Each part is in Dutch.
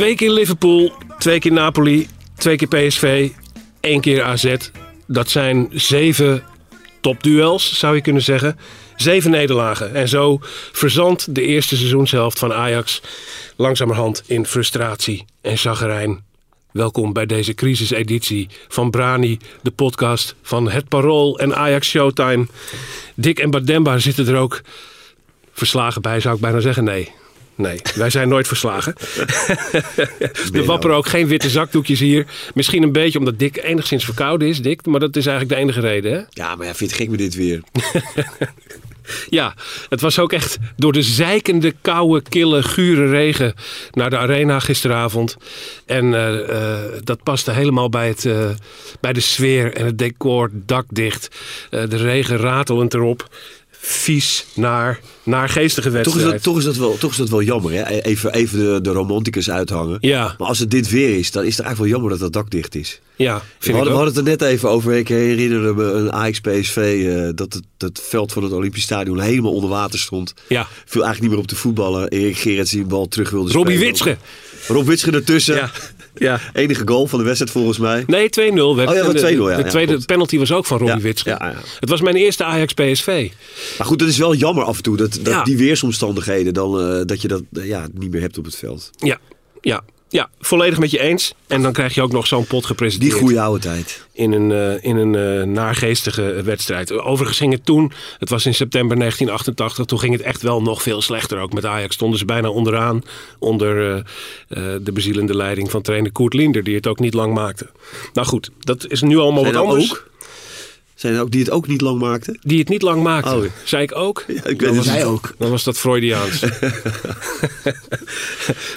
Twee keer Liverpool, twee keer Napoli, twee keer PSV, één keer AZ. Dat zijn zeven topduels, zou je kunnen zeggen. Zeven nederlagen. En zo verzandt de eerste seizoenshelft van Ajax langzamerhand in frustratie en chagrijn. Welkom bij deze crisiseditie van Brani, de podcast van Het Parool en Ajax Showtime. Dick en Bademba zitten er ook verslagen bij, zou ik bijna zeggen. Nee, nee, wij zijn nooit verslagen. Er wapperen ook geen witte zakdoekjes hier. Misschien een beetje omdat Dick enigszins verkouden is, Dick. Maar dat is eigenlijk de enige reden, hè? Ja, maar ja, vind je het gek met dit weer? Ja, het was ook echt door de zeikende, koude, kille, gure regen naar de arena gisteravond. En eh, eh, dat paste helemaal bij, het, eh, bij de sfeer en het decor dakdicht. De regen ratelend erop. Vies, naar, naar geestige Toch is, wedstrijd. dat, toch, is dat wel, toch is dat wel jammer, hè? Even, even de, de romanticus uithangen. Ja, Maar als het dit weer is, dan is het eigenlijk wel jammer dat dat dak dicht is. ja, We ik hadden, we hadden het er net even over. Ik herinner me een Ajax PSV eh, dat het, het veld van het Olympisch Stadion helemaal onder water stond. Ja, Viel eigenlijk niet meer op te voetballen. Erik Gerrits die de bal terug wilde Robbie spelen. Witsche. Rob Witsche ertussen. Ja, ja. Enige goal van de wedstrijd volgens mij. Nee, 2-0. werd- Oh ja, wat 2-0, ja, De tweede penalty was ook van Robbie Ja, Witsche. ja, ja. Het was mijn eerste Ajax-PSV. Maar goed, het is wel jammer af en toe dat, dat die weersomstandigheden dan eh, dat je dat eh, ja, niet meer hebt op het veld. Ja, ja, ja, volledig met je eens. En dan krijg je ook nog zo'n pot Die gepresenteerd. goede oude tijd. in een, eh, in een eh, naargeestige wedstrijd. Overigens ging het toen, het was in september 1988, toen ging het echt wel nog veel slechter ook met Ajax. Stonden ze bijna onderaan onder eh, de bezielende leiding van trainer Koert Linder, die het ook niet lang maakte. Nou goed, dat is nu allemaal Zijn wat er anders. ook? Zijn er ook die het ook niet lang maakten? Die het niet lang maakte. Oh. Zei ik ook? Ja, ik weet was het niet. Dan was dat Freudiaans.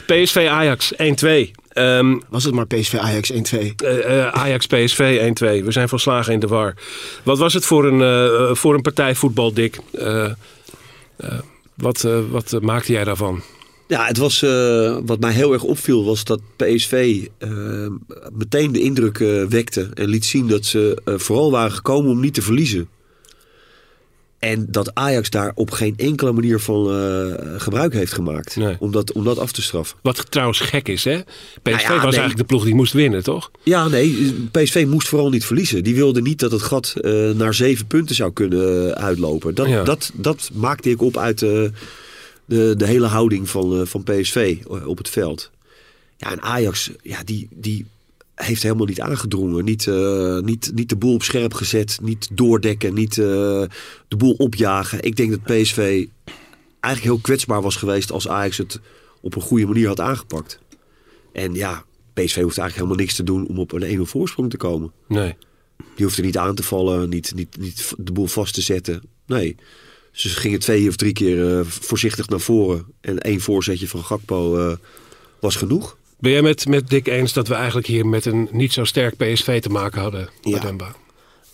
PSV Ajax 1-2. Ehm, Was het maar PSV Ajax 1-2? Eh, eh, Ajax PSV 1-2. We zijn volslagen in de war. Wat was het voor een, eh, voor een partij voetbal, Dick? Wat wat maakte jij daarvan? Ja, het was, eh, wat mij heel erg opviel was dat PSV eh, meteen de indruk eh, wekte en liet zien dat ze vooral waren gekomen om niet te verliezen. En dat Ajax daar op geen enkele manier van gebruik heeft gemaakt Nee. om, dat, om dat af te straffen. Wat trouwens gek is, hè? PSV Nou ja, was nee. eigenlijk de ploeg die moest winnen, toch? Ja, nee, PSV moest vooral niet verliezen. Die wilde niet dat het gat naar zeven punten zou kunnen uitlopen. Dat, Ja. dat, dat maakte ik op uit eh, de, de hele houding van, eh, van PSV op het veld. Ja, en Ajax, ja, die, die heeft helemaal niet aangedrongen. Niet, eh, niet, niet de boel op scherp gezet. Niet doordekken. Niet eh, de boel opjagen. Ik denk dat PSV eigenlijk heel kwetsbaar was geweest als Ajax het op een goede manier had aangepakt. En ja, PSV hoeft eigenlijk helemaal niks te doen om op een 1-0 voorsprong te komen. Nee. Die hoeft er niet aan te vallen, niet, niet, niet de boel vast te zetten. Nee, ze gingen twee of drie keer eh, voorzichtig naar voren. En één voorzetje van Gakpo eh, was genoeg. Ben jij met, met Dick eens dat we eigenlijk hier met een niet zo sterk PSV te maken hadden? Ja. Demba?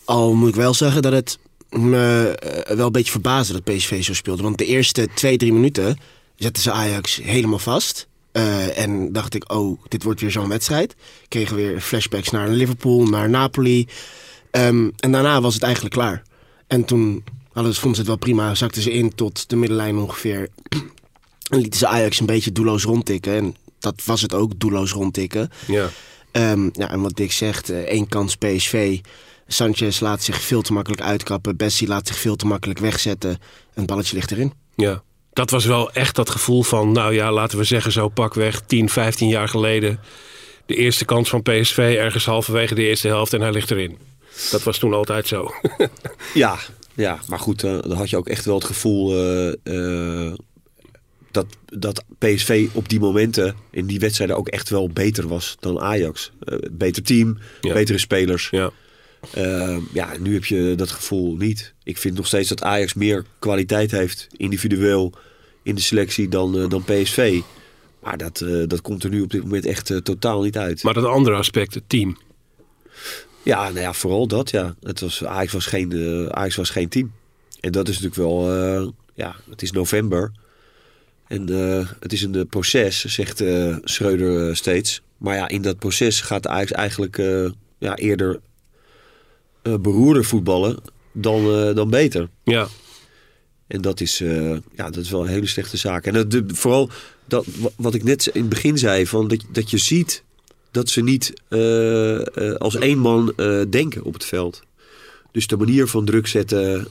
Al moet ik wel zeggen dat het me eh, wel een beetje verbaasde dat PSV zo speelde. Want de eerste twee, drie minuten zetten ze Ajax helemaal vast. Eh, en dacht ik, oh, dit wordt weer zo'n wedstrijd. Kregen weer flashbacks naar Liverpool, naar Napoli. Ehm, en daarna was het eigenlijk klaar. En toen hadden, vonden ze het wel prima, zakten ze in tot de middenlijn ongeveer. En lieten ze Ajax een beetje doelloos rondtikken. En dat was het ook, doelloos rondtikken. Ja. Ehm, ja, en wat Dick zegt, eh, één kans PSV. Sanchez laat zich veel te makkelijk uitkappen. Bessie laat zich veel te makkelijk wegzetten. En het balletje ligt erin. ja. Dat was wel echt dat gevoel van, nou ja, laten we zeggen zo pakweg 10, 15 jaar geleden. De eerste kans van PSV ergens halverwege de eerste helft en hij ligt erin. Dat was toen altijd zo. Ja, ja maar goed, eh, dan had je ook echt wel het gevoel eh, eh, dat, dat PSV op die momenten in die wedstrijden ook echt wel beter was dan Ajax. Beter team, Ja. betere spelers. ja. Eh, ja, nu heb je dat gevoel niet. Ik vind nog steeds dat Ajax meer kwaliteit heeft, individueel, in de selectie dan, dan PSV. Maar dat, dat komt er nu op dit moment echt totaal niet uit. Maar dat andere aspect, het team. Ja, nou ja, vooral dat, ja. Het was, Ajax, was geen, eh, Ajax was geen team. En dat is natuurlijk wel, eh, ja, het is november. En eh, het is een proces, zegt Schreuder steeds. Maar ja, in dat proces gaat Ajax eigenlijk ja, eerder beroerder voetballen dan, dan beter. Ja, En dat is, ja, dat is wel een hele slechte zaak. En dat, de, vooral dat, wa- wat ik net in het begin zei, van dat, dat je ziet dat ze niet eh, eh, als één man eh, denken op het veld. Dus de manier van druk zetten,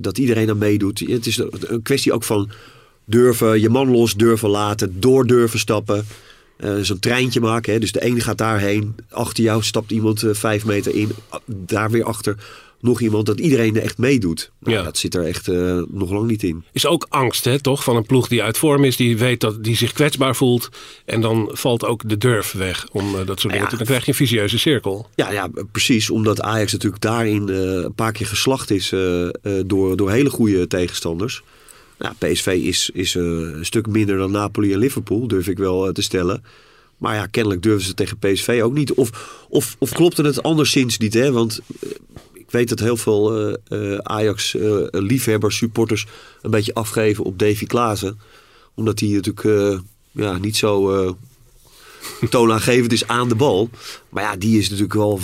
dat iedereen aan meedoet. Het is een kwestie ook van durven, je man los durven laten, door durven stappen. Zo'n treintje maken. Hè? Dus de ene gaat daarheen. Achter jou stapt iemand vijf meter in. Daar weer achter nog iemand. Dat iedereen er echt meedoet. Nou, Ja. Dat zit er echt eh, nog lang niet in. is ook angst, hè, toch? Van een ploeg die uit vorm is, die weet dat die zich kwetsbaar voelt. En dan valt ook de durf weg om eh, dat soort dingen Ja. Dan krijg je een vicieuze cirkel. Ja, ja, precies. Omdat Ajax natuurlijk daarin eh, een paar keer geslacht is door, door hele goede tegenstanders. Nou, PSV is, is een stuk minder dan Napoli en Liverpool, durf ik wel te stellen. Maar ja, kennelijk durven ze tegen PSV ook niet. Of, of, of klopte het anderszins niet, hè? Want ik weet dat heel veel eh, eh, Ajax-liefhebbers, supporters een beetje afgeven op Davy Klaassen. Omdat hij natuurlijk eh, ja, niet zo... eh, toonaangevend is aan de bal. Maar ja, die is natuurlijk wel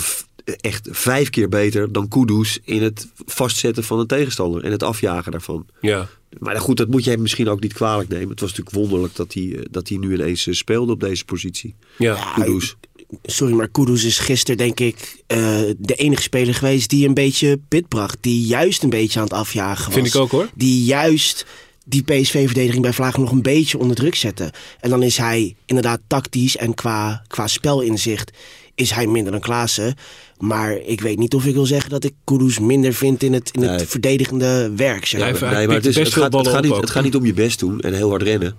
echt vijf keer beter dan Kudus in het vastzetten van een tegenstander en het afjagen daarvan. Ja, Maar goed, dat moet je hem misschien ook niet kwalijk nemen. Het was natuurlijk wonderlijk dat hij, eh, dat hij nu ineens eh, speelde op deze positie. ja. Kudus. Sorry, maar Kudus is gisteren denk ik eh, de enige speler geweest die een beetje pit bracht. Die juist een beetje aan het afjagen was. Vind ik ook, hoor. Die juist die PSV-verdediging bij Vlaag nog een beetje onder druk zette. En dan is hij inderdaad tactisch en qua, qua spelinzicht is hij minder dan Klaassen. Maar ik weet niet of ik wil zeggen dat ik Kudus minder vind in het, in het Nee. verdedigende werk. Zeg Nee, maar. Nee, maar het, is, best het, veel gaat, het, niet, het gaat niet om je best doen en heel hard rennen.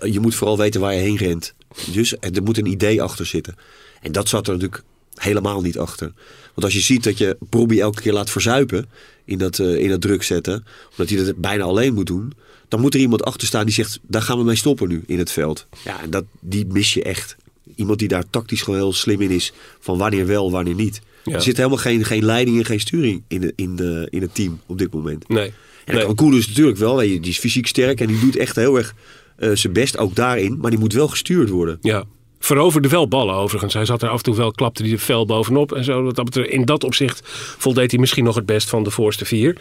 Je- Je moet vooral weten waar je heen rent. Dus er moet een idee achter zitten. En dat zat er natuurlijk helemaal niet achter. Want als je ziet dat je Bobby elke keer laat verzuipen in dat, eh, in dat druk zetten, omdat hij dat bijna alleen moet doen, dan moet er iemand achter staan die zegt: daar gaan we mee stoppen nu in het veld. Ja, en dat, die mis je echt. Iemand die daar tactisch gewoon heel slim in is, van wanneer wel, wanneer niet. Ja. Er zit helemaal geen, geen leiding en geen sturing in, de, in, de, in het team op dit moment. Nee. En nee. kan Koenders natuurlijk wel. Die is fysiek sterk en die doet echt heel erg eh, zijn best ook daarin. Maar die moet wel gestuurd worden. Ja. Veroverde wel ballen overigens. Hij zat er af en toe wel, klapte hij er fel bovenop en zo. Wat dat betreft, in dat opzicht voldeed hij misschien nog het best van de voorste vier.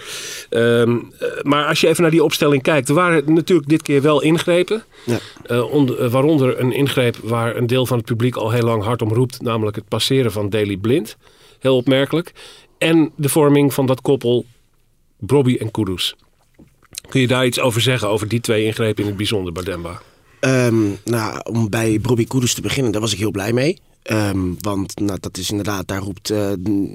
Ehm, eh, maar als je even naar die opstelling kijkt. Er waren natuurlijk dit keer wel ingrepen. Ja. Eh, onder- eh, waaronder een ingreep waar een deel van het publiek al heel lang hard om roept. Namelijk het passeren van Daily Blind. Heel opmerkelijk. En de vorming van dat koppel Brobby en Kudus. Kun je daar iets over zeggen, over die twee ingrepen in het bijzonder, Bademba? Ehm, nou, om bij Bobby Kudus te beginnen, daar was ik heel blij mee. Ehm, want nou, dat is inderdaad, daar roept eh,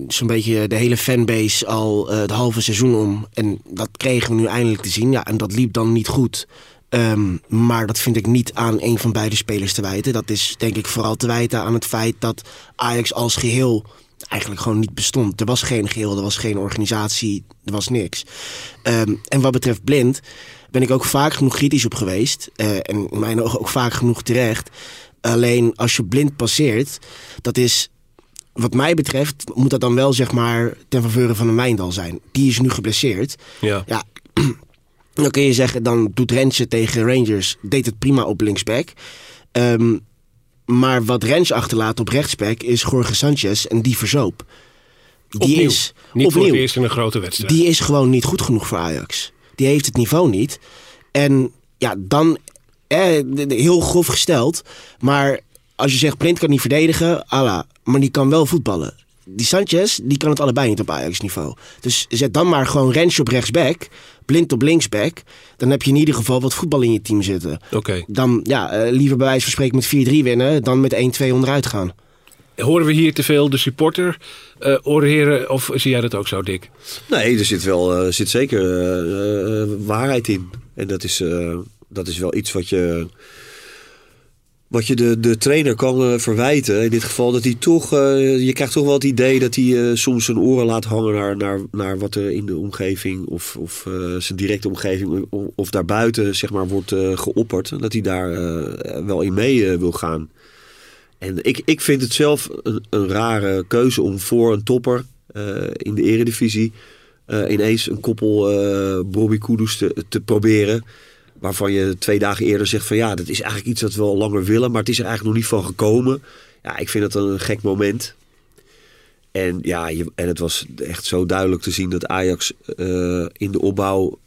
zo'n beetje de hele fanbase al eh, het halve seizoen om. En dat kregen we nu eindelijk te zien. Ja, en dat liep dan niet goed. Ehm, maar dat vind ik niet aan een van beide spelers te wijten. Dat is denk ik vooral te wijten aan het feit dat Ajax als geheel eigenlijk gewoon niet bestond. Er was geen geheel, er was geen organisatie, er was niks. En wat betreft Blind ben ik ook vaak genoeg kritisch op geweest. eh, en in mijn ogen ook vaak genoeg terecht. Alleen als je Blind passeert, dat is wat mij betreft moet dat dan wel zeg maar ten faveur van een Wijndal zijn. Die is nu geblesseerd. Ja. Ja, dan kun je zeggen, dan doet Rensje tegen Rangers, deed het prima op linksback. Ehm, maar wat Rens achterlaat op rechtsback is Jorge Sanchez en die verzoop. Die Opnieuw. is Niet voor het eerst in een grote wedstrijd. Die is gewoon niet goed genoeg voor Ajax. Die heeft het niveau niet. En ja, dan eh, heel grof gesteld. Maar als je zegt Blind kan niet verdedigen, ala, maar die kan wel voetballen. Die Sanchez, die kan het allebei niet op Ajax niveau. Dus zet dan maar gewoon Rens op rechtsback, Blind op linksback. Dan heb je in ieder geval wat voetbal in je team zitten. Oké. Dan ja, eh, liever bij wijze van spreken met 4-3 winnen dan met 1-2 onderuit gaan. Horen we hier te veel de supporter oreren of zie jij dat ook zo, Dick? Nee, er zit, wel, eh, zit zeker eh, waarheid in. En dat is, dat is wel iets wat je, wat je de, de trainer kan verwijten. In dit geval dat hij toch, je krijgt toch wel het idee dat hij soms zijn oren laat hangen naar, naar, naar wat er in de omgeving of, of zijn directe omgeving of, of daarbuiten zeg maar, wordt geopperd. Dat hij daar wel in mee wil gaan. En ik, ik vind het zelf een, een rare keuze om voor een topper eh, in de eredivisie eh, ineens een koppel eh Bobby Kudus te, te proberen. waarvan je twee dagen eerder zegt van ja, dat is eigenlijk iets dat we al langer willen, maar het is er eigenlijk nog niet van gekomen. Ja, ik vind het een gek moment. En ja, je, en het was echt zo duidelijk te zien dat Ajax in de opbouw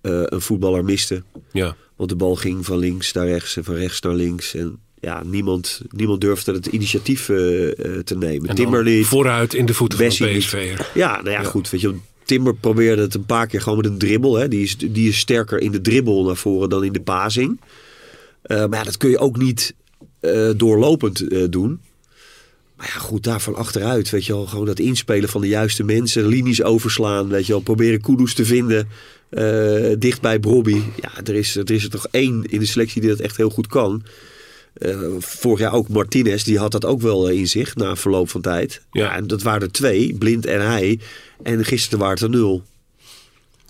een voetballer miste. Ja. Want de bal ging van links naar rechts en van rechts naar links. En ja, niemand, niemand durfde het initiatief eh, eh, te nemen. En Timber dan niet. vooruit in de voeten van Bessie de niet. PSV. Ja, nou ja, Ja. goed. Weet je, Timber probeerde het een paar keer gewoon met een dribbel. Hè. Die, is, die is sterker in de dribbel naar voren dan in de pazing. Eh, maar ja, dat kun je ook niet doorlopend doen. Maar ja, goed, daarvan achteruit. Weet je wel, gewoon dat inspelen van de juiste mensen. Linies overslaan. Weet je wel, proberen Kudus te vinden. dicht bij Brobby. Ja, er is, er is er toch één in de selectie die dat echt heel goed kan. Eh, vorig jaar ook Martinez, die had dat ook wel eh, in zich na verloop van tijd. Ja. En dat waren er twee, Blind en hij. En gisteren waren het er nul.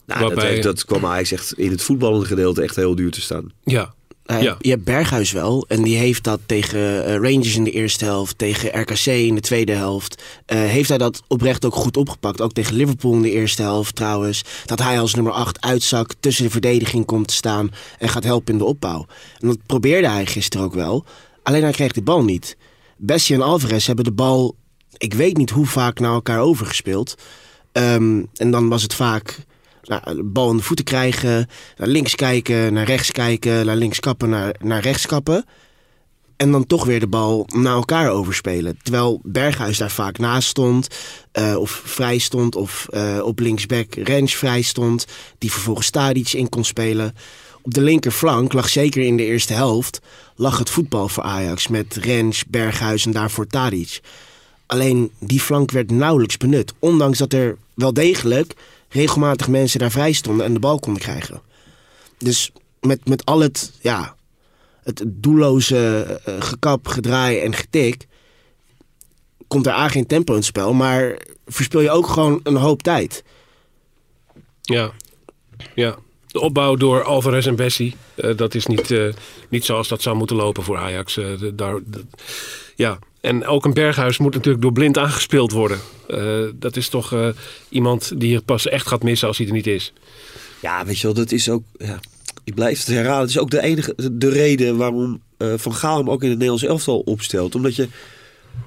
Nou, dat, heeft- dat kwam Ajax echt in het voetballende gedeelte echt heel duur te staan. Ja. Nou, Ja. Je hebt Berghuis wel. En die heeft dat tegen eh, Rangers in de eerste helft. Tegen RKC in de tweede helft. eh, heeft hij dat oprecht ook goed opgepakt. Ook tegen Liverpool in de eerste helft trouwens. Dat hij als nummer 8 uitzakt. Tussen de verdediging komt te staan. En gaat helpen in de opbouw. En dat probeerde hij gisteren ook wel. Alleen hij kreeg de bal niet. Bessie en Alvarez hebben de bal... Ik weet niet hoe vaak naar elkaar overgespeeld. Ehm, en dan was het vaak nou, de bal in de voeten krijgen, naar links kijken, naar rechts kijken, naar links kappen, naar, naar rechts kappen. En dan toch weer de bal naar elkaar overspelen. Terwijl Berghuis daar vaak naast stond, eh, of vrij stond, of eh, op linksback Rens vrij stond, die vervolgens Tadic in kon spelen. Op de linkerflank lag zeker in de eerste helft lag het voetbal voor Ajax met Rens, Berghuis en daarvoor Tadic. Alleen die flank werd nauwelijks benut. Ondanks dat er wel degelijk regelmatig mensen daar vrij stonden en de bal konden krijgen. Dus met, met al het, ja, het doelloze eh, gekap, gedraai en getik... komt er A geen tempo in het spel, maar verspil je ook gewoon een hoop tijd. Ja. ja. De opbouw door Alvarez en Bessie, eh, dat is niet, eh, niet zoals dat zou moeten lopen voor Ajax. Daar, ja. En ook een Berghuis moet natuurlijk door blind aangespeeld worden. Eh, dat is toch eh, iemand die je pas echt gaat missen als hij er niet is. Ja, weet je wel, dat is ook... Ja, ik blijf het herhalen. Het is ook de enige de, de reden waarom eh, Van Gaal hem ook in het Nederlands elftal opstelt. Omdat je...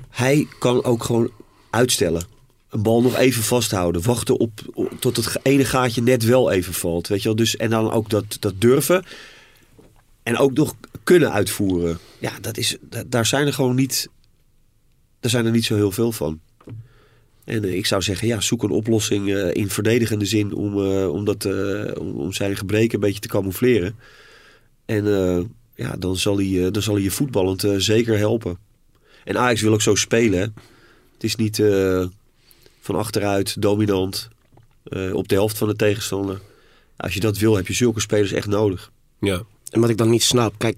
Hij kan ook gewoon uitstellen. Een bal nog even vasthouden. Wachten op, tot het ene gaatje net wel even valt. Weet je wel? Dus, en dan ook dat, dat durven. En ook nog kunnen uitvoeren. Ja, dat is, da- daar zijn er gewoon niet... Daar zijn er niet zo heel veel van. En eh, ik zou zeggen, ja, zoek een oplossing eh, in verdedigende zin om, eh, om, dat, om, om zijn gebreken een beetje te camoufleren. En ja, dan zal, hij, dan zal hij je voetballend zeker helpen. En Ajax wil ook zo spelen. Het is niet van achteruit dominant op de helft van de tegenstander. Als je dat wil, heb je zulke spelers echt nodig. Ja. En wat ik dan niet snap, kijk,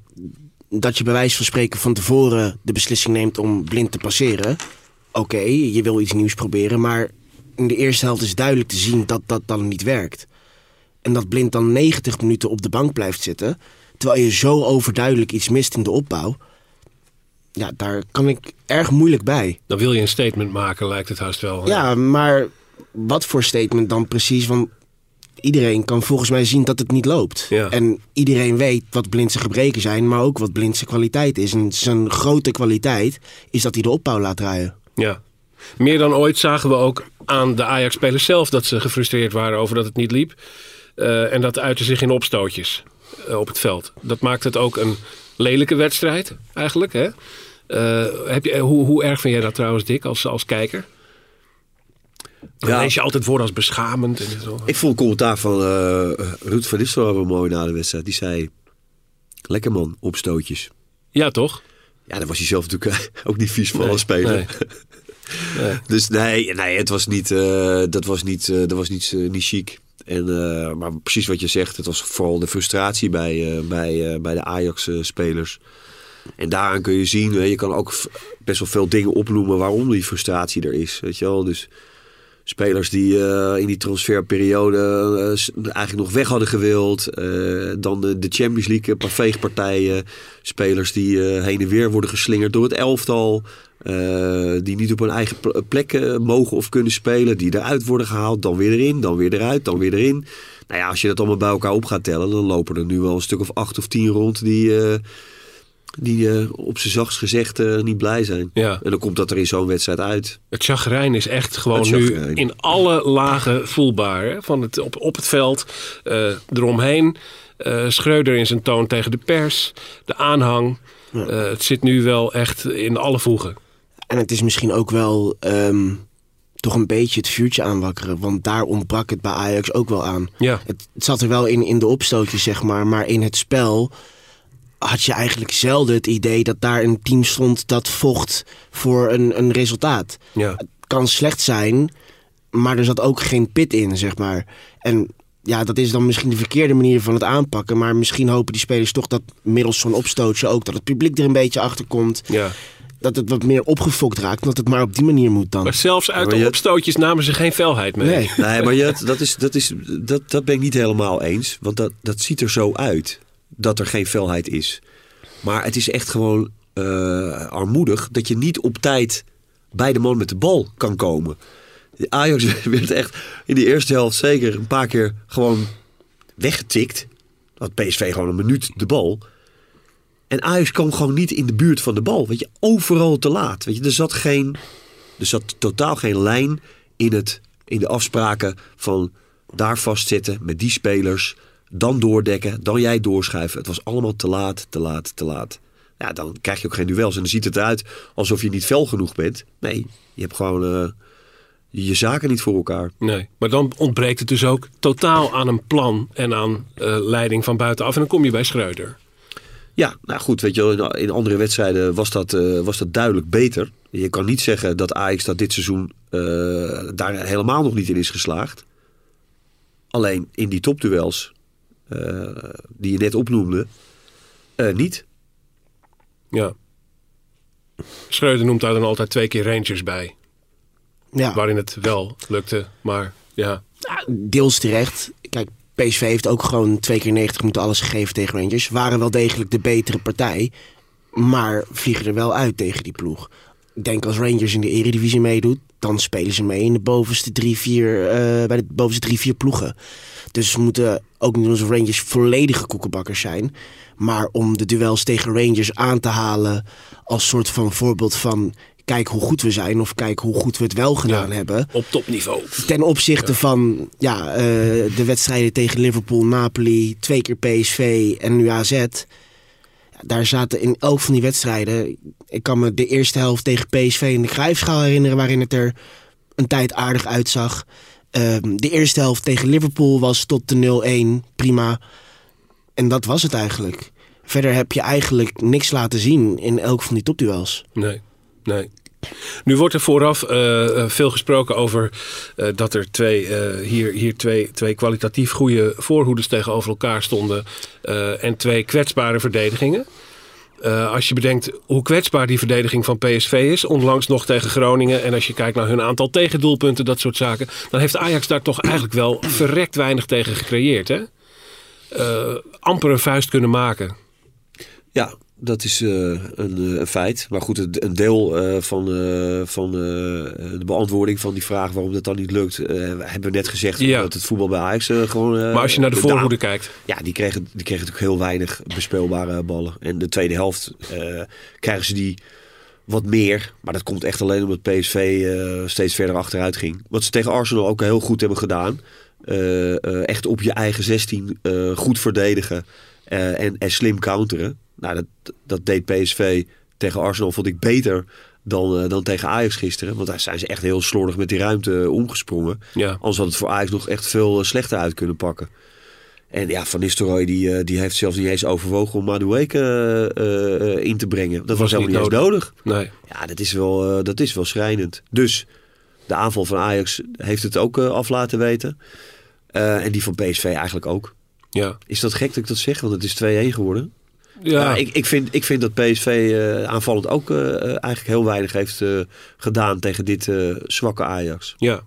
dat je bij wijze van spreken van tevoren de beslissing neemt om blind te passeren. Oké, je wil iets nieuws proberen, maar in de eerste helft is duidelijk te zien dat dat dan niet werkt. En dat blind dan 90 minuten op de bank blijft zitten, terwijl je zo overduidelijk iets mist in de opbouw. Ja, daar kan ik erg moeilijk bij. Dan wil je een statement maken, lijkt het haast wel. Ja, maar wat voor statement dan precies? Want iedereen kan volgens mij zien dat het niet loopt. Ja. En iedereen weet wat blind zijn gebreken zijn, maar ook wat blind zijn kwaliteit is. En zijn grote kwaliteit is dat hij de opbouw laat draaien. Ja. Meer dan ooit zagen we ook aan de Ajax-spelers zelf dat ze gefrustreerd waren over dat het niet liep. Eh, en dat uitte zich in opstootjes eh, op het veld. Dat maakt het ook een lelijke wedstrijd, eigenlijk. Hè? Eh, heb je, hoe, hoe erg vind jij dat trouwens, Dick, als, als kijker? Dan Ja. lees je altijd voor als beschamend. En zo. Ik vond een commentaar van eh Ruud van Nistelrooy mooi na de wedstrijd. Die zei, lekker man, opstootjes. Ja, toch? Ja, daar was hij zelf natuurlijk eh, ook niet vies van Nee, als speler. nee. Nee. Dus nee, nee het was niet, eh, dat was niet, eh, dat was niet, niet chic. En, maar precies wat je zegt, het was vooral de frustratie bij, bij, bij de Ajax-spelers. En daaraan kun je zien, je kan ook best wel veel dingen opnoemen waarom die frustratie er is. Weet je wel? Dus spelers die eh, in die transferperiode eh, eigenlijk nog weg hadden gewild. eh, dan de, Champions League, een paar veegpartijen. Spelers die heen en weer worden geslingerd door het elftal. die niet op hun eigen pl- plek mogen of kunnen spelen. Die eruit worden gehaald, dan weer erin, dan weer eruit, dan weer erin. Nou ja, als je dat allemaal bij elkaar op gaat tellen, dan lopen er nu wel een stuk of acht of tien rond die, die eh, op zijn zachtst gezegd eh, niet blij zijn. Ja. En dan komt dat er in zo'n wedstrijd uit. Het chagrijn is echt gewoon nu in alle lagen voelbaar. Hè? Van het, op, op het veld, eh, eromheen. eh Schreuder in zijn toon tegen de pers. De aanhang. Eh, het zit nu wel echt in alle voegen. En het is misschien ook wel ehm, toch een beetje het vuurtje aanwakkeren. Want daar ontbrak het bij Ajax ook wel aan. Ja, Het, het zat er wel in, in de opstootjes, zeg maar. Maar in het spel had je eigenlijk zelden het idee dat daar een team stond dat vocht voor een, een resultaat. ja. Het kan slecht zijn, maar er zat ook geen pit in, zeg maar. En ja, dat is dan misschien de verkeerde manier van het aanpakken. Maar misschien hopen die spelers toch dat middels zo'n opstootje ook... dat het publiek er een beetje achter komt. ja. Dat het wat meer opgefokt raakt. Dat het maar op die manier moet dan. Maar zelfs uit Maar de je- opstootjes namen ze geen felheid mee. Nee. Nee, maar je, dat, is, dat, is, dat, dat ben ik niet helemaal eens. Want dat, dat ziet er zo uit dat er geen felheid is. Maar het is echt gewoon eh, armoedig dat je niet op tijd bij de man met de bal kan komen. Ajax werd echt in de eerste helft zeker een paar keer gewoon weggetikt. Had PSV gewoon een minuut de bal. En Ajax kwam gewoon niet in de buurt van de bal. Weet je, overal te laat. Weet je, er zat geen, er zat totaal geen lijn in, het, in de afspraken van daar vastzitten met die spelers. Dan doordekken, dan jij doorschuiven. Het was allemaal te laat, te laat, te laat. Ja, dan krijg je ook geen duels. En dan ziet het eruit alsof je niet fel genoeg bent. Nee, je hebt gewoon eh, je zaken niet voor elkaar. Nee, maar dan ontbreekt het dus ook totaal aan een plan en aan eh, leiding van buitenaf. En dan kom je bij Schreuder. Ja, nou goed, weet je, wel, in, andere wedstrijden was dat, eh, was dat duidelijk beter. Je kan niet zeggen dat Ajax dat dit seizoen daar helemaal nog niet in is geslaagd. Alleen in die topduels eh, die je net opnoemde, eh, niet. Ja. Schreuder noemt daar dan altijd twee keer Rangers bij. Ja. Waarin het wel lukte, maar ja. Ja, deels terecht. Kijk, PSV heeft ook gewoon twee keer 90 minuten alles gegeven tegen Rangers. Waren wel degelijk de betere partij. Maar vliegen er wel uit tegen die ploeg. Ik denk als Rangers in de Eredivisie meedoet, dan spelen ze mee in de bovenste drie, vier, eh, bij de bovenste drie, vier ploegen. Dus we moeten ook niet onze Rangers volledige koekenbakkers zijn. Maar om de duels tegen Rangers aan te halen als soort van voorbeeld van... kijk hoe goed we zijn of kijk hoe goed we het wel gedaan Ja. hebben Op topniveau. ten opzichte van ja, eh, de wedstrijden tegen Liverpool, Napoli, twee keer PSV en nu AZ. Daar zaten in elk van die wedstrijden... Ik kan me de eerste helft tegen PSV in de Cruijffschaal herinneren... waarin het er een tijd aardig uitzag. Ehm, de eerste helft tegen Liverpool was tot de 0-1, prima. En dat was het eigenlijk. Verder heb je eigenlijk niks laten zien in elk van die topduels. Nee, nee. Nu wordt er vooraf eh, eh, veel gesproken over eh, dat er twee, hier, hier twee, twee kwalitatief goede voorhoeders tegenover elkaar stonden. en twee kwetsbare verdedigingen. Als je bedenkt hoe kwetsbaar die verdediging van PSV is, onlangs nog tegen Groningen. En als je kijkt naar hun aantal tegendoelpunten, dat soort zaken. Dan heeft Ajax daar toch eigenlijk wel verrekt weinig tegen gecreëerd. Hè? Amper een vuist kunnen maken. Ja, dat is eh, een, eh, een feit. Maar goed, een een deel eh, van, van de beantwoording van die vraag waarom dat dan niet lukt, hebben we net gezegd. Ja. Dat het voetbal bij Ajax gewoon... Maar als je naar de voorhoede kijkt. Ja, die kregen, die kregen natuurlijk heel weinig bespeelbare ballen. En de tweede helft krijgen ze die wat meer. Maar dat komt echt alleen omdat PSV steeds verder achteruit ging. Wat ze tegen Arsenal ook heel goed hebben gedaan. Echt op je eigen 16 eh, goed verdedigen en, en slim counteren. Nou, dat, dat deed PSV tegen Arsenal, vond ik beter dan, eh, dan tegen Ajax gisteren. Want daar zijn ze echt heel slordig met die ruimte eh, omgesprongen. Ja. Anders had het voor Ajax nog echt veel eh, slechter uit kunnen pakken. En ja, Van Nistelrooy die, die heeft zelfs niet eens overwogen om Madueke in te brengen. Dat was, Was helemaal niet nodig. Nee. Ja, dat is, wel, dat is wel schrijnend. Dus de aanval van Ajax heeft het ook af laten weten. En die van PSV eigenlijk ook. Ja. Is dat gek dat ik dat zeg? Want het is 2-1 geworden. Ja. Ja, ik, ik, vind, ik vind dat PSV eh, aanvallend ook eh, eh, eigenlijk heel weinig heeft eh, gedaan tegen dit eh, zwakke Ajax. ja.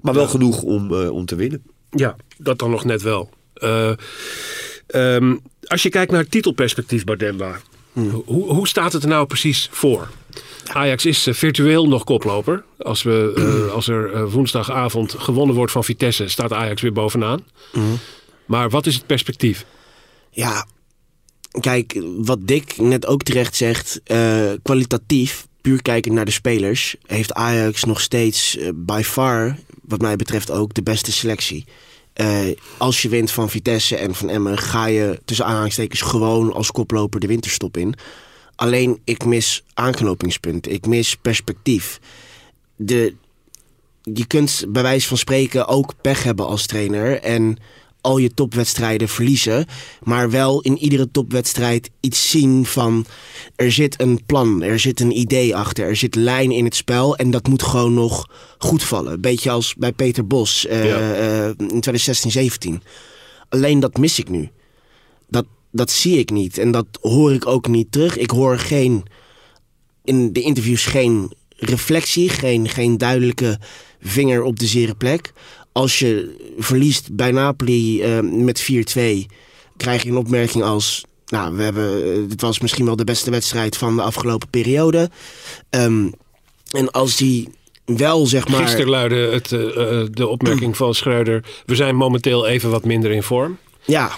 Maar wel Ja. genoeg om, eh, om te winnen. Ja, dat dan nog net wel. Eh, ehm, als je kijkt naar het titelperspectief bij Demba, hoe, hoe staat het er nou precies voor? Ajax is virtueel nog koploper. Als, we, eh, als er eh, woensdagavond gewonnen wordt van Vitesse, staat Ajax weer bovenaan. Maar wat is het perspectief? Ja, kijk, wat Dick net ook terecht zegt, eh, kwalitatief, puur kijkend naar de spelers, heeft Ajax nog steeds eh, by far, wat mij betreft ook, de beste selectie. Eh, als je wint van Vitesse en van Emmen, ga je tussen aanhalingstekens gewoon als koploper de winterstop in. Alleen ik mis aanknopingspunten, ik mis perspectief. De, je kunt bij wijze van spreken ook pech hebben als trainer en al je topwedstrijden verliezen, maar wel in iedere topwedstrijd iets zien van er zit een plan, er zit een idee achter, er zit lijn in het spel en dat moet gewoon nog goed vallen. Beetje als bij Peter Bos eh, Ja. eh, in 2016, 17. Alleen dat mis ik nu. Dat, dat zie ik niet en dat hoor ik ook niet terug. Ik hoor geen in de interviews geen reflectie, geen, geen duidelijke vinger op de zere plek. Als je verliest bij Napoli eh, met 4-2, krijg je een opmerking als... Nou, we hebben, eh, dit was misschien wel de beste wedstrijd van de afgelopen periode. Ehm, en als die wel, zeg maar... Gisteren luidde het, eh, de opmerking van Schreuder... we zijn momenteel even wat minder in vorm. Ja,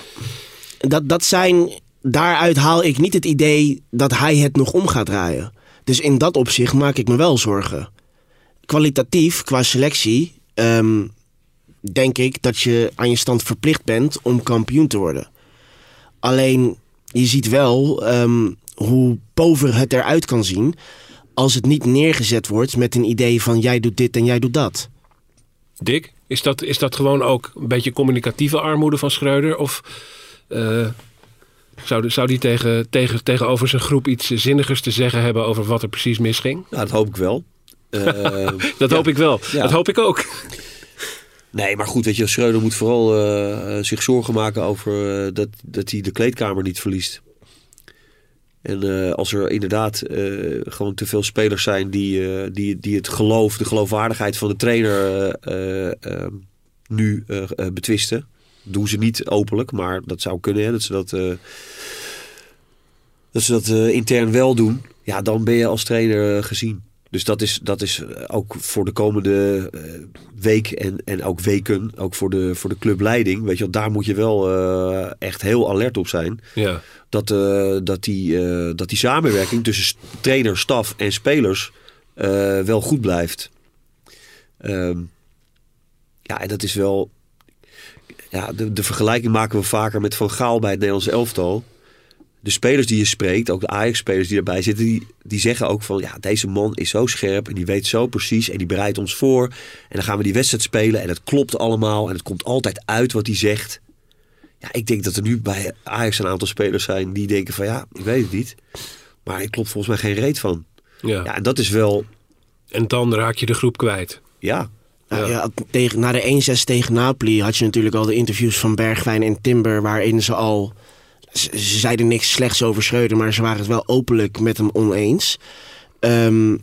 dat, dat zijn. Daaruit haal ik niet het idee dat hij het nog om gaat draaien. Dus in dat opzicht maak ik me wel zorgen. Kwalitatief, qua selectie, ehm, denk ik dat je aan je stand verplicht bent om kampioen te worden. Alleen, je ziet wel ehm, hoe pover het eruit kan zien als het niet neergezet wordt met een idee van jij doet dit en jij doet dat. Dick, is dat, is dat gewoon ook een beetje communicatieve armoede van Schreuder? Of eh, zou, die- zou die tegen, tegen, tegenover zijn groep iets zinnigers te zeggen hebben over wat er precies misging? Nou, dat hoop ik wel. Eh, Dat hoop ik wel. Ja. Dat hoop ik ook. Nee, maar goed, weet je, Schreuder moet vooral eh, zich zorgen maken over eh, dat, dat hij de kleedkamer niet verliest. En eh, als er inderdaad eh, gewoon te veel spelers zijn die, eh, die, die het geloof, de geloofwaardigheid van de trainer eh, eh, eh, nu eh, eh, betwisten. Doen ze niet openlijk, maar dat zou kunnen. Hè, dat ze dat, eh, dat, ze dat eh, intern wel doen. Ja, dan ben je als trainer eh, gezien. Dus dat is, dat is eh, ook voor de komende eh, week en, en ook weken, ook voor de, voor de clubleiding. Weet je, wel, daar moet je wel eh, echt heel alert op zijn Ja. dat, dat, die, dat die samenwerking tussen trainer, staf en spelers wel goed blijft. Ehm, ja, en dat is wel. Ja, de, de vergelijking maken we vaker met Van Gaal bij het Nederlands elftal. De spelers die je spreekt, ook de Ajax-spelers die erbij zitten, die, die zeggen ook van ja, deze man is zo scherp en die weet zo precies en die bereidt ons voor. En dan gaan we die wedstrijd spelen en het klopt allemaal en het komt altijd uit wat hij zegt. Ja, ik denk dat er nu bij Ajax een aantal spelers zijn die denken van ja, ik weet het niet. Maar ik klopt volgens mij geen reet van. Ja. Ja, en dat is wel, En dan raak je de groep kwijt. ja, Nou, ja, tegen, na de 1-6 tegen Napoli had je natuurlijk al de interviews van Bergwijn en Timber... waarin ze al... Ze, ze zeiden niks slechts over Schreuder... maar ze waren het wel openlijk met hem oneens. Ehm,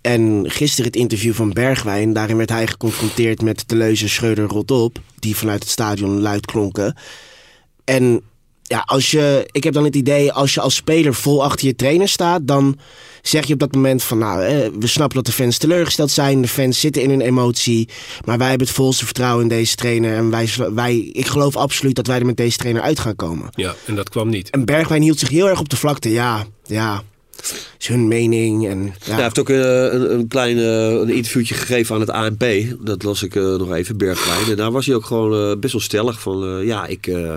en gisteren het interview van Bergwijn... daarin werd hij geconfronteerd met de leuze Schreuder rot op... die vanuit het stadion luid klonken. En ja, als je, ik heb dan het idee, als je als speler vol achter je trainer staat, dan zeg je op dat moment van, nou, eh, we snappen dat de fans teleurgesteld zijn, de fans zitten in hun emotie, maar wij hebben het volste vertrouwen in deze trainer en wij, wij, ik geloof absoluut dat wij er met deze trainer uit gaan komen. Ja, en dat kwam niet. En Bergwijn hield zich heel erg op de vlakte, ja, ja, is hun mening en ja. Ja, hij heeft ook eh, een, een klein een interviewtje gegeven aan het ANP. Dat las ik eh, nog even, Bergwijn. En daar was hij ook gewoon best wel stellig van... eh, ja, ik, eh,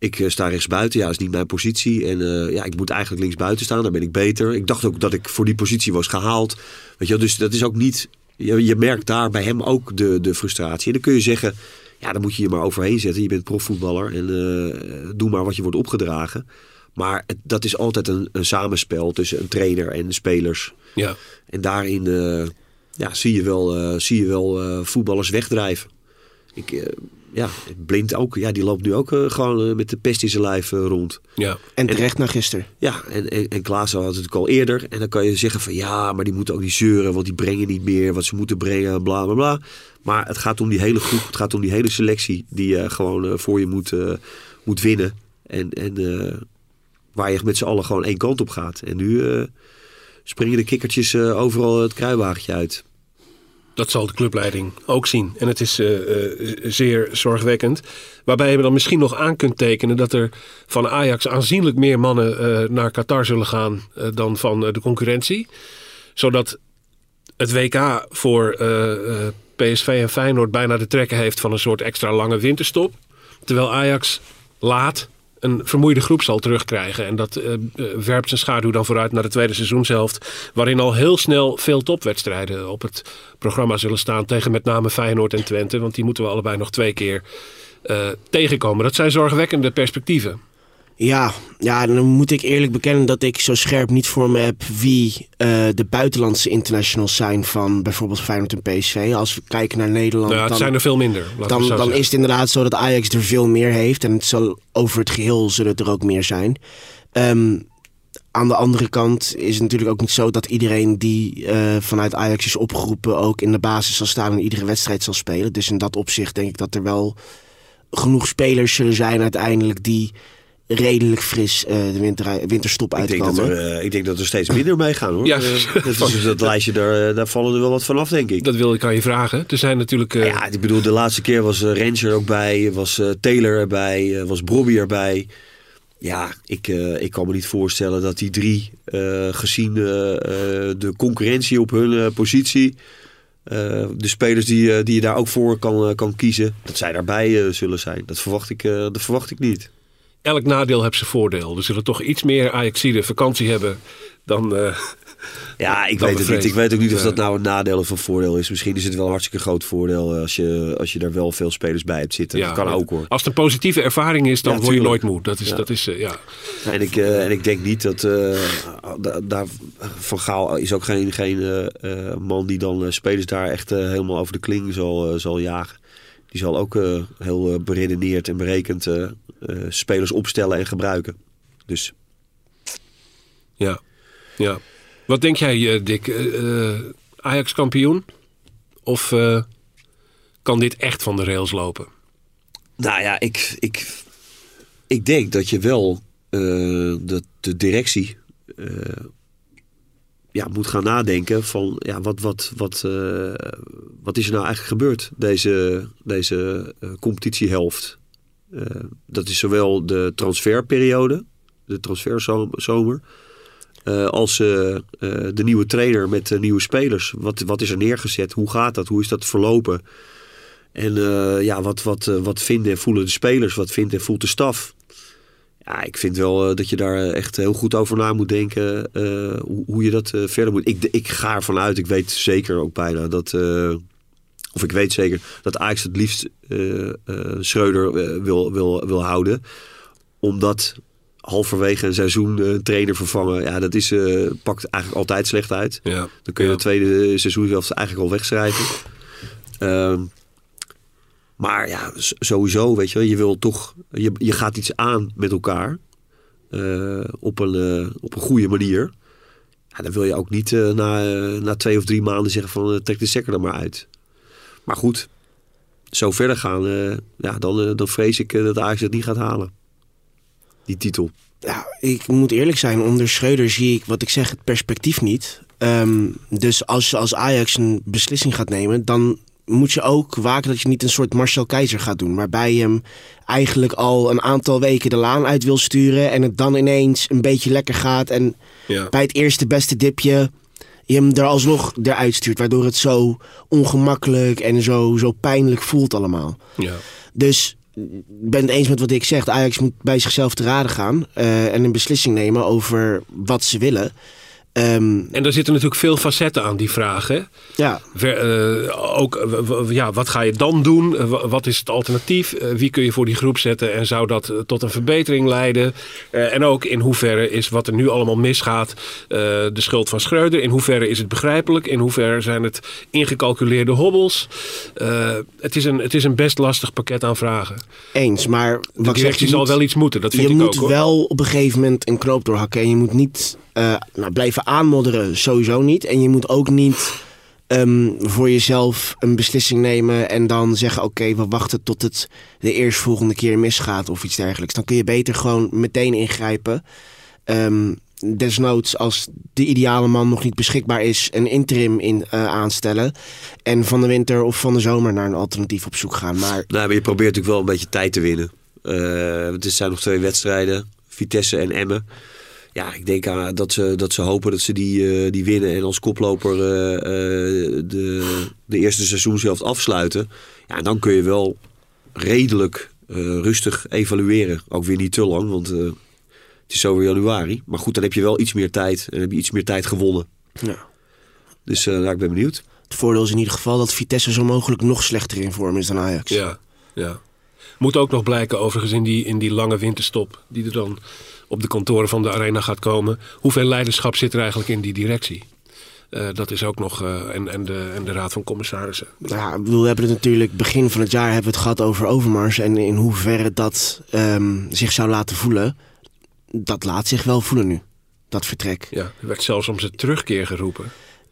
ik eh, sta rechts buiten. Ja, dat is niet mijn positie. En eh, ja, ik moet eigenlijk links buiten staan. Daar ben ik beter. Ik dacht ook dat ik voor die positie was gehaald. Weet je dus dat is ook niet... Je, je merkt daar bij hem ook de, de frustratie. En dan kun je zeggen... Ja, dan moet je je maar overheen zetten. Je bent profvoetballer. En eh, doe maar wat je wordt opgedragen. Maar het- dat is altijd een, een samenspel tussen een trainer en spelers. Ja. En daarin ja, zie je wel, zie je wel voetballers wegdrijven. Ik, ja, Blind ook. Ja, die loopt nu ook eh, gewoon eh, met de pest in zijn lijf eh, rond. Ja. En terecht naar gisteren. Ja, en, en, en Klaassen had het natuurlijk al eerder. En dan kan je zeggen van ja, maar die moeten ook niet zeuren. Want die brengen niet meer wat ze moeten brengen. Bla bla bla. Maar het gaat om die hele groep. Het gaat om die hele selectie. Die je gewoon voor je moet, eh, moet winnen. En, en eh, waar je met z'n allen gewoon één kant op gaat. En nu eh, springen de kikkertjes eh, overal het kruiwagentje uit. Dat zal de clubleiding ook zien. En het is eh, eh, zeer zorgwekkend. Waarbij je dan misschien nog aan kunt tekenen dat er van Ajax aanzienlijk meer mannen eh, naar Qatar zullen gaan dan van de concurrentie. Zodat het WK voor PSV en Feyenoord bijna de trekken heeft van een soort extra lange winterstop. Terwijl Ajax laat een vermoeide groep zal terugkrijgen. En dat eh, werpt zijn schaduw dan vooruit naar de tweede seizoenshelft. Waarin al heel snel veel topwedstrijden op het programma zullen staan. Tegen met name Feyenoord en Twente. Want die moeten we allebei nog twee keer eh, tegenkomen. Dat zijn zorgwekkende perspectieven. Ja, ja, dan moet ik eerlijk bekennen dat ik zo scherp niet voor me heb wie eh, de buitenlandse internationals zijn van bijvoorbeeld Feyenoord en PSV. Als we kijken naar Nederland, Nou, het dan, zijn er veel minder. dan, dan zeggen. is het inderdaad zo dat Ajax er veel meer heeft. En het zal, over het geheel zullen het er ook meer zijn. Ehm, aan de andere kant is het natuurlijk ook niet zo dat iedereen die eh, vanuit Ajax is opgeroepen ook in de basis zal staan en iedere wedstrijd zal spelen. Dus in dat opzicht denk ik dat er wel genoeg spelers zullen zijn uiteindelijk die redelijk fris eh, de winter, winterstop Ik denk, dat uitkomen. er, eh, ik denk dat er steeds minder mee gaan hoor. Ja. Eh, dat, is- dat lijstje, daar, eh, daar vallen er wel wat van af, denk ik. Dat wil ik aan je vragen. Er zijn natuurlijk... eh, Ja, ik bedoel, de laatste keer was eh, Ranger ook bij, was eh, Taylor erbij, eh, was Brobby erbij. Ja, ik, eh, ik kan me niet voorstellen dat die drie, eh, gezien eh, eh, de concurrentie op hun eh, positie, eh, de spelers die, eh, die je daar ook voor kan, eh, kan kiezen, dat zij daarbij eh, zullen zijn. Dat verwacht ik, eh, dat verwacht ik niet. Elk nadeel heeft zijn voordeel. Er zullen toch iets meer Ajaxiden vakantie hebben dan... eh, Ja, ik weet het niet. Ik weet ook niet of dat nou een nadeel of een voordeel is. Misschien is het wel een hartstikke groot voordeel eh, als je, als je daar wel veel spelers bij hebt zitten. dat kan ook hoor. Als het een positieve ervaring is, dan Ja, word je nooit moe. Dat is, Ja. dat is eh, ja. En ik, en ik denk niet dat. da- daar, van Gaal is ook geen, geen man die dan spelers daar echt helemaal over de kling zal, zal jagen. Die zal ook heel beredeneerd en berekend eh, spelers opstellen en gebruiken. Dus Ja. ja. Wat denk jij, eh, Dick? Eh, Ajax kampioen? Of kan dit echt van de rails lopen? Nou ja, ik, ik, ik denk dat je wel dat de directie ja, moet gaan nadenken van ja, wat, wat, wat, wat is er nou eigenlijk gebeurd deze, deze eh, competitiehelft. Eh, dat is zowel de transferperiode, de transferzomer, eh, als eh, de nieuwe trainer met de nieuwe spelers. Wat, wat is er neergezet? Hoe gaat dat? Hoe is dat verlopen? En ja, wat, wat, wat vinden en voelen de spelers? Wat vindt en voelt de staf? Ja, ik vind wel dat je daar echt heel goed over na moet denken hoe, hoe je dat verder moet. Ik, ik ga ervan uit, ik weet zeker ook bijna dat, of ik weet zeker dat Ajax het liefst eh, Schreuder eh, wil, wil, wil houden. Omdat halverwege een seizoen een trainer vervangen, ja, dat is, pakt eigenlijk altijd slecht uit. Ja. Dan kun je Ja. de tweede seizoenshelft eigenlijk al wegschrijven. Ehm, maar ja, sowieso, weet je wel, je wil toch, je, je gaat iets aan met elkaar op, een, op een goede manier. Ja, dan wil je ook niet na, na twee of drie maanden zeggen van trek de stekker er maar uit. Maar goed, zo verder gaan, eh, ja, dan, eh, dan vrees ik eh, dat Ajax het niet gaat halen. Die titel. Ja, ik moet eerlijk zijn, onder Schreuder zie ik, wat ik zeg, het perspectief niet. Ehm, dus als, als Ajax een beslissing gaat nemen, dan moet je ook waken dat je niet een soort Marcel Keizer gaat doen. Waarbij je hem eigenlijk al een aantal weken de laan uit wil sturen en het dan ineens een beetje lekker gaat. En Ja. bij het eerste beste dipje je hem er alsnog eruit stuurt. Waardoor het zo ongemakkelijk en zo, zo pijnlijk voelt allemaal. Ja. Dus ik ben het eens met wat ik zeg. Ajax moet bij zichzelf te raden gaan. eh, en een beslissing nemen over wat ze willen. Ehm, En er zitten natuurlijk veel facetten aan die vraag. Hè? ja, Ver- eh, ook, ja, wat ga je dan doen? Eh, wa- wat is het alternatief? Eh, wie kun je voor die groep zetten? En zou dat tot een verbetering leiden? En ook in hoeverre is wat er nu allemaal misgaat de schuld van Schreuder? In hoeverre is het begrijpelijk? In hoeverre zijn het ingecalculeerde hobbels? Het, is een, het is een best lastig pakket aan vragen. eens. Maar De directie je zal moet- wel iets moeten. Dat vind je ik moet ook. Hoor. wel op een gegeven moment een knoop doorhakken. En je moet niet eh, nou, blijven aanmodderen, sowieso niet. En je moet ook niet ehm, voor jezelf een beslissing nemen en dan zeggen: Oké, we wachten tot het de eerstvolgende keer misgaat of iets dergelijks. Dan kun je beter gewoon meteen ingrijpen. Ehm, desnoods, als de ideale man nog niet beschikbaar is, een interim in eh, aanstellen. En van de winter of van de zomer naar een alternatief op zoek gaan. Maar Nou, je probeert natuurlijk wel een beetje tijd te winnen. Want er zijn nog twee wedstrijden. Vitesse en Emmen. Ja, ik denk aan dat ze, dat ze hopen dat ze die, eh, die winnen. En als koploper eh, eh, de, de eerste seizoenshelft afsluiten. Ja, en dan kun je wel redelijk eh, rustig evalueren. Ook weer niet te lang, want eh, het is zo weer januari. Maar goed, dan heb je wel iets meer tijd. En heb je iets meer tijd gewonnen. ja. Dus eh, nou, ik ben benieuwd. het voordeel is in ieder geval dat Vitesse zo mogelijk nog slechter in vorm is dan Ajax. Ja, ja. Moet ook nog blijken overigens in die, in die lange winterstop die er dan op de kantoren van de arena gaat komen. Hoeveel leiderschap zit er eigenlijk in die directie? Eh, dat is ook nog, eh, en, en, de, en de raad van commissarissen. Ja, we hebben het natuurlijk begin van het jaar hebben we het gehad over Overmars. En in hoeverre dat ehm, zich zou laten voelen. Dat laat zich wel voelen nu. Dat vertrek. Ja, er werd zelfs om zijn terugkeer geroepen.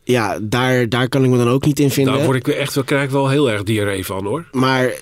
Ja, daar, daar kan ik me dan ook niet in vinden. Daar word ik echt, wel- krijg ik wel heel erg diarree van hoor. Maar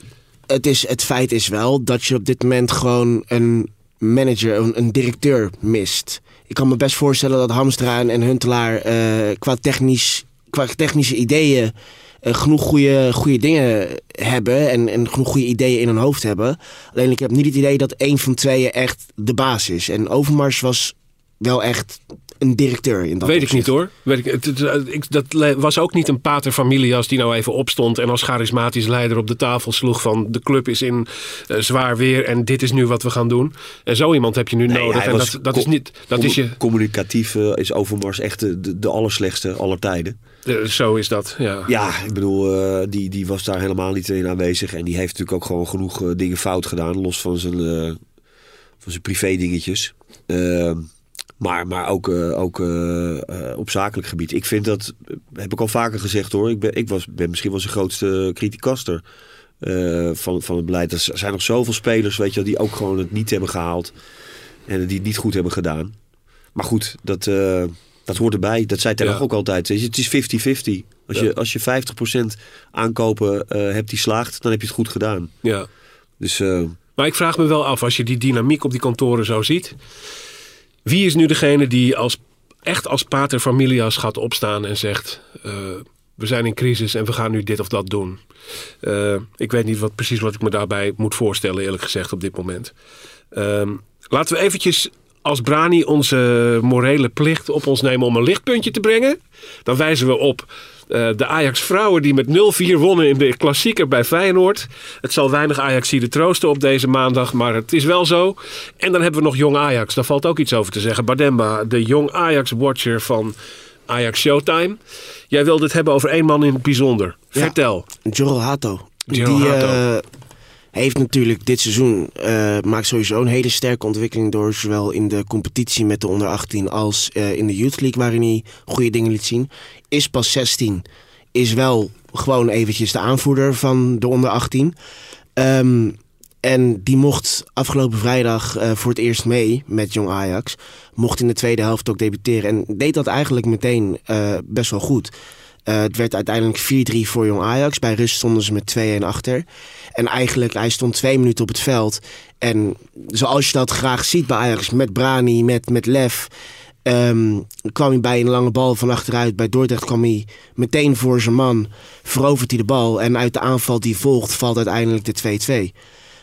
het, is, het feit is wel dat je op dit moment gewoon een manager, een, directeur mist. Ik kan me best voorstellen dat Hamstra en, en Huntelaar eh, qua, technisch, qua technische ideeën eh, genoeg goede, goede dingen hebben en, en genoeg goede ideeën in hun hoofd hebben. Alleen ik heb niet het idee dat één van tweeën echt de baas is. En Overmars was wel echt een directeur in dat Weet ik niet hoor. Weet ik, het, het- ik, dat was ook niet een pater familias die nou even opstond en als charismatisch leider op de tafel sloeg van de club is in eh, zwaar weer en dit is nu wat we gaan doen. En zo iemand heb je nu Nee, nodig. En dat, dat is niet, dat is je, Communicatief eh, is Overmars echt de, de, de allerslechtste aller tijden. eh, zo is dat. Ja. Ja, ik bedoel, eh, die, die was daar helemaal niet in aanwezig. En die heeft natuurlijk ook gewoon genoeg eh, dingen fout gedaan. Los van zijn, eh, van zijn privé dingetjes. Ehm, maar, maar ook, eh, ook eh, eh, op zakelijk gebied. Ik vind dat, heb ik al vaker gezegd hoor. Ik ben, ik was, ben misschien wel zijn grootste criticaster van, van het beleid. Er zijn nog zoveel spelers weet je, wel, die ook gewoon het niet hebben gehaald. En die het niet goed hebben gedaan. Maar goed, dat, dat hoort erbij. Dat zei Ten Ja. ook altijd. Het is 50-50. Als, Ja. je, als je 50% aankopen hebt die slaagt, dan heb je het goed gedaan. Ja. Dus Maar ik vraag me wel af, als je die dynamiek op die kantoren zo ziet. Wie is nu degene die als, echt als pater familias gaat opstaan en zegt... eh, we zijn in crisis en we gaan nu dit of dat doen. Eh, ik weet niet wat, precies wat ik me daarbij moet voorstellen, eerlijk gezegd, op dit moment. Ehm, laten we eventjes als Brani onze morele plicht op ons nemen om een lichtpuntje te brengen. Dan wijzen we op eh, de Ajax-vrouwen die met 0-4 wonnen in de klassieker bij Feyenoord. Het zal weinig Ajaxide troosten op deze maandag, maar het is wel zo. En dan hebben we nog Jong Ajax, daar valt ook iets over te zeggen. Bardemba, de Jong Ajax-watcher van Ajax Showtime. Jij wilde het hebben over één man in het bijzonder. Ja. Vertel. Jorrel Hato. Die Hato. eh, heeft natuurlijk dit seizoen eh, maakt sowieso een hele sterke ontwikkeling door. Zowel in de competitie met de onder 18 als eh, in de Youth League waarin hij goede dingen liet zien. Is pas 16. Is wel gewoon eventjes de aanvoerder van de onder 18. Ehm, en die mocht afgelopen vrijdag eh, voor het eerst mee met Jong Ajax. Mocht in de tweede helft ook debuteren. En deed dat eigenlijk meteen best wel goed. Eh, het werd uiteindelijk 4-3 voor Jong Ajax. Bij rust stonden ze met 2-1 achter. En eigenlijk, hij stond twee minuten op het veld. En zoals je dat graag ziet bij Ajax, met Brani, met, met Lef... ehm, kwam hij bij een lange bal van achteruit. Bij Dordrecht kwam hij meteen voor zijn man. Verovert hij de bal. En uit de aanval die volgt, valt uiteindelijk de 2-2.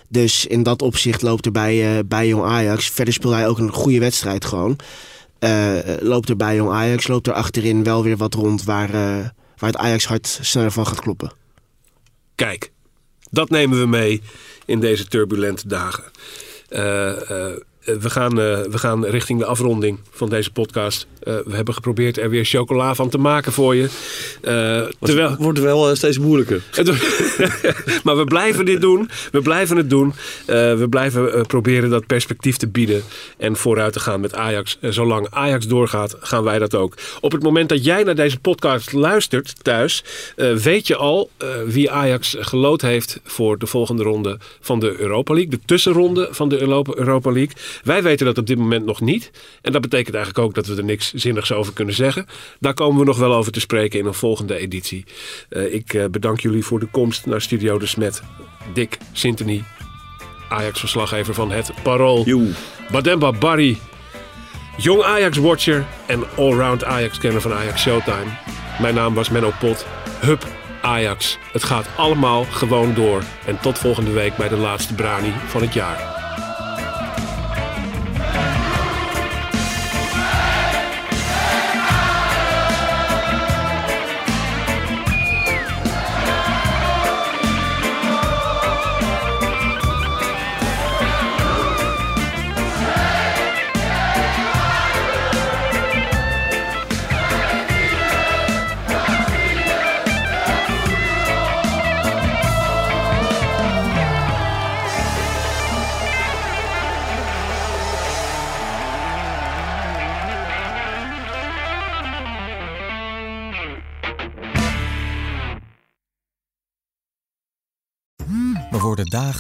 Dus in dat opzicht loopt er bij, eh, bij Jong Ajax. Verder speelde hij ook een goede wedstrijd gewoon. Eh, loopt er bij Jong Ajax, loopt er achterin wel weer wat rond waar, eh, waar het Ajax hart sneller van gaat kloppen. Kijk, dat nemen we mee in deze turbulente dagen. Eh, we, gaan, eh, we gaan richting de afronding van deze podcast. Eh, we hebben geprobeerd er weer chocola van te maken voor je. Eh, terwijl, het wordt wel eh, steeds moeilijker. maar we blijven dit doen. We blijven het doen. Eh, we blijven eh, proberen dat perspectief te bieden. En vooruit te gaan met Ajax. En zolang Ajax doorgaat, gaan wij dat ook. Op het moment dat jij naar deze podcast luistert thuis. eh, weet je al eh, wie Ajax gelood heeft voor de volgende ronde van de Europa League. De tussenronde van de Europa League. Wij weten dat op dit moment nog niet. En dat betekent eigenlijk ook dat we er niks zinnigs over kunnen zeggen. Daar komen we nog wel over te spreken in een volgende editie. Eh, ik eh, bedank jullie voor de komst naar Studio De Smet. Dick Sintony, Ajax-verslaggever van het Parool. Bademba Barry, Jong Ajax-watcher en allround Ajax-kenner van Ajax Showtime. Mijn naam was Menno Pot. Hup Ajax. Het gaat allemaal gewoon door. En tot volgende week bij de laatste Brani van het jaar.